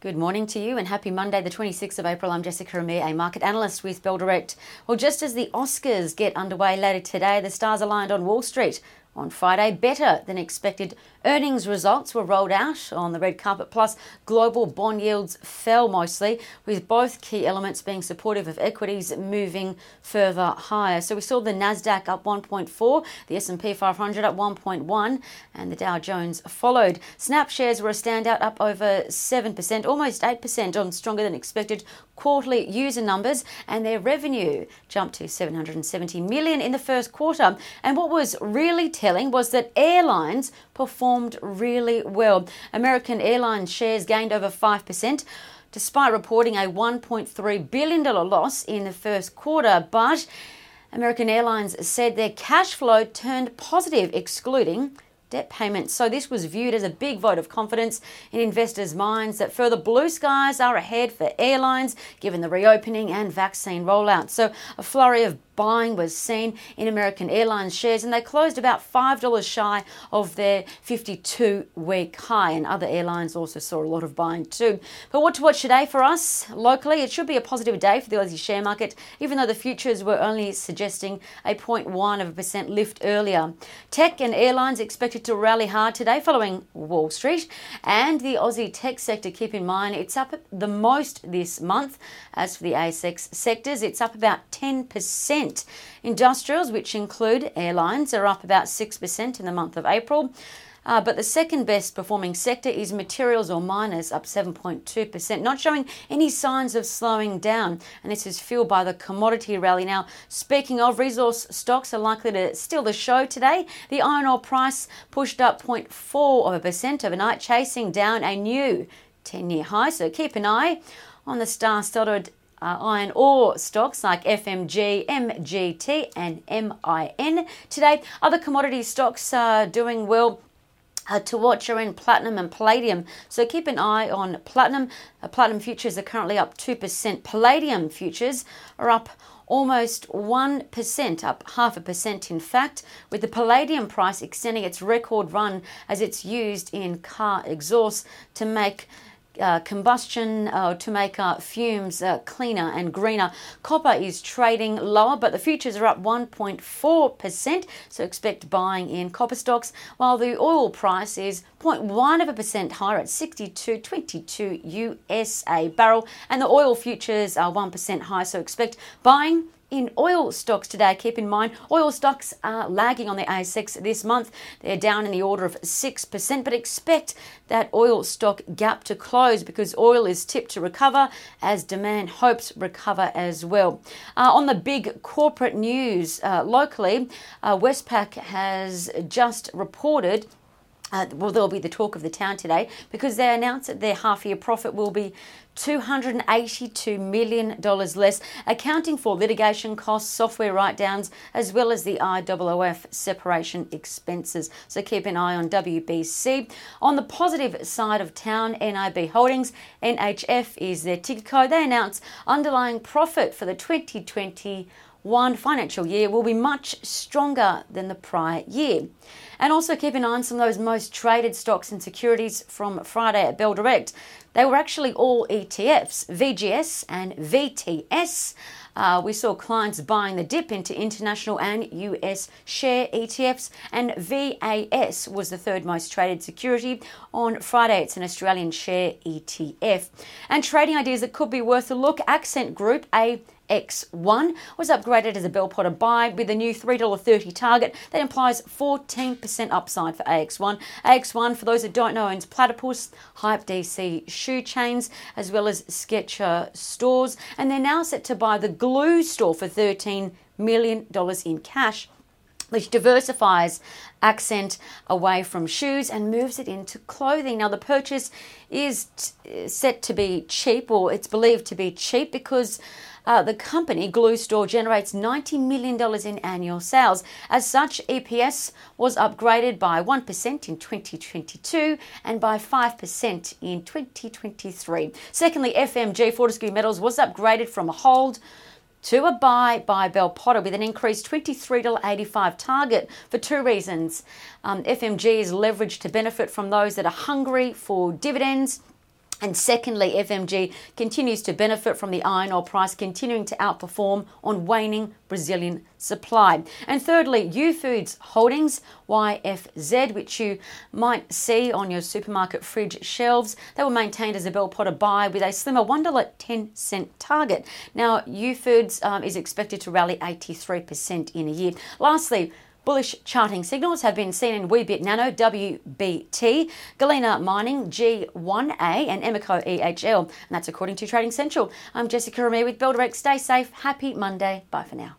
Good morning to you and happy Monday, the 26th of April. I'm Jessica Amir, a market analyst with Bell Direct. Well, just as the Oscars get underway later today, the stars aligned on Wall Street on Friday, better than expected earnings results were rolled out on the red carpet, plus global bond yields fell mostly, with both key elements being supportive of equities moving further higher. So we saw the Nasdaq up 1.4, the S&P 500 up 1.1, and the Dow Jones followed. Snap shares were a standout, up over 7%, almost 8% on stronger than expected quarterly user numbers, and their revenue jumped to 770 million in the first quarter. And what was really telling was that airlines performed really well. American Airlines shares gained over 5% despite reporting a $1.3 billion loss in the first quarter. But American Airlines said their cash flow turned positive, excluding debt payments. So this was viewed as a big vote of confidence in investors' minds that further blue skies are ahead for airlines given the reopening and vaccine rollout. So a flurry of buying was seen in American Airlines shares, and they closed about $5 shy of their 52 week high. And other airlines also saw a lot of buying too. But what to watch today for us locally? It should be a positive day for the Aussie share market, even though the futures were only suggesting a 0.1 of a percent lift earlier. Tech and airlines expected to rally hard today following Wall Street. And the Aussie tech sector, keep in mind, it's up the most this month. As for the ASX sectors, it's up about 10%. Industrials, which include airlines, are up about 6% in the month of April. Uh, but the second best performing sector is materials or miners, up 7.2%, not showing any signs of slowing down. And this is fueled by the commodity rally. Now, speaking of resource stocks, are likely to steal the show today. The iron ore price pushed up 0.4 of a percent overnight, chasing down a new 10 year high. So keep an eye on the star studded uh, iron ore stocks like FMG, MGT, and MIN. Today, other commodity stocks are doing well. Uh, to watch are in platinum and palladium. So keep an eye on platinum. Uh, platinum futures are currently up 2%. Palladium futures are up almost 1%, up half a percent in fact, with the palladium price extending its record run as it's used in car exhaust to make uh, combustion uh, to make uh, fumes uh, cleaner and greener. Copper is trading lower, but the futures are up 1.4%, so expect buying in copper stocks, while the oil price is 0.1 of a percent higher at 62.22 US a barrel, and the oil futures are 1% higher, so expect buying in oil stocks today. Keep in mind, oil stocks are lagging on the ASX this month. They're down in the order of 6%, but expect that oil stock gap to close because oil is tipped to recover as demand hopes recover as well. Uh, on the big corporate news uh, locally, uh, Westpac has just reported uh, well, there'll be the talk of the town today because they announced that their half year profit will be $282 million less, accounting for litigation costs, software write downs, as well as the IOOF separation expenses. So keep an eye on WBC. On the positive side of town, NIB Holdings, NHF is their ticker code. They announced underlying profit for the 2020 one financial year will be much stronger than the prior year. And also keep an eye on some of those most traded stocks and securities from Friday at Bell Direct. They were actually all ETFs, VGS and VTS. Uh, we saw clients buying the dip into international and US share ETFs, and VAS was the third most traded security. On Friday, it's an Australian share ETF. And trading ideas that could be worth a look Accent Group, a X1 was upgraded as a Bell Potter buy with a new $3.30 target that implies 14% upside for AX1. AX1, for those that don't know, owns Platypus, Hype DC shoe chains, as well as Skechers stores, and they're now set to buy the Glue store for $13 million in cash which diversifies accent away from shoes and moves it into clothing. Now, the purchase is t- set to be cheap, or it's believed to be cheap, because uh, the company, Glue Store, generates $90 million in annual sales. As such, EPS was upgraded by 1% in 2022 and by 5% in 2023. Secondly, FMG Fortescue Metals was upgraded from a hold to a buy by Bell Potter with an increased $23.85 target for two reasons. Um, FMG is leveraged to benefit from those that are hungry for dividends And secondly, FMG continues to benefit from the iron ore price continuing to outperform on waning Brazilian supply. And thirdly, U Foods Holdings, YFZ, which you might see on your supermarket fridge shelves, they were maintained as a Bell Potter buy with a slimmer $1.10 target. Now, U Foods um, is expected to rally 83% in a year. Lastly, Bullish charting signals have been seen in Weebit Nano, WBT, Galena Mining, G1A, and Emeco EHL. And that's according to Trading Central. I'm Jessica Amir with Bell Direct Stay safe. Happy Monday. Bye for now.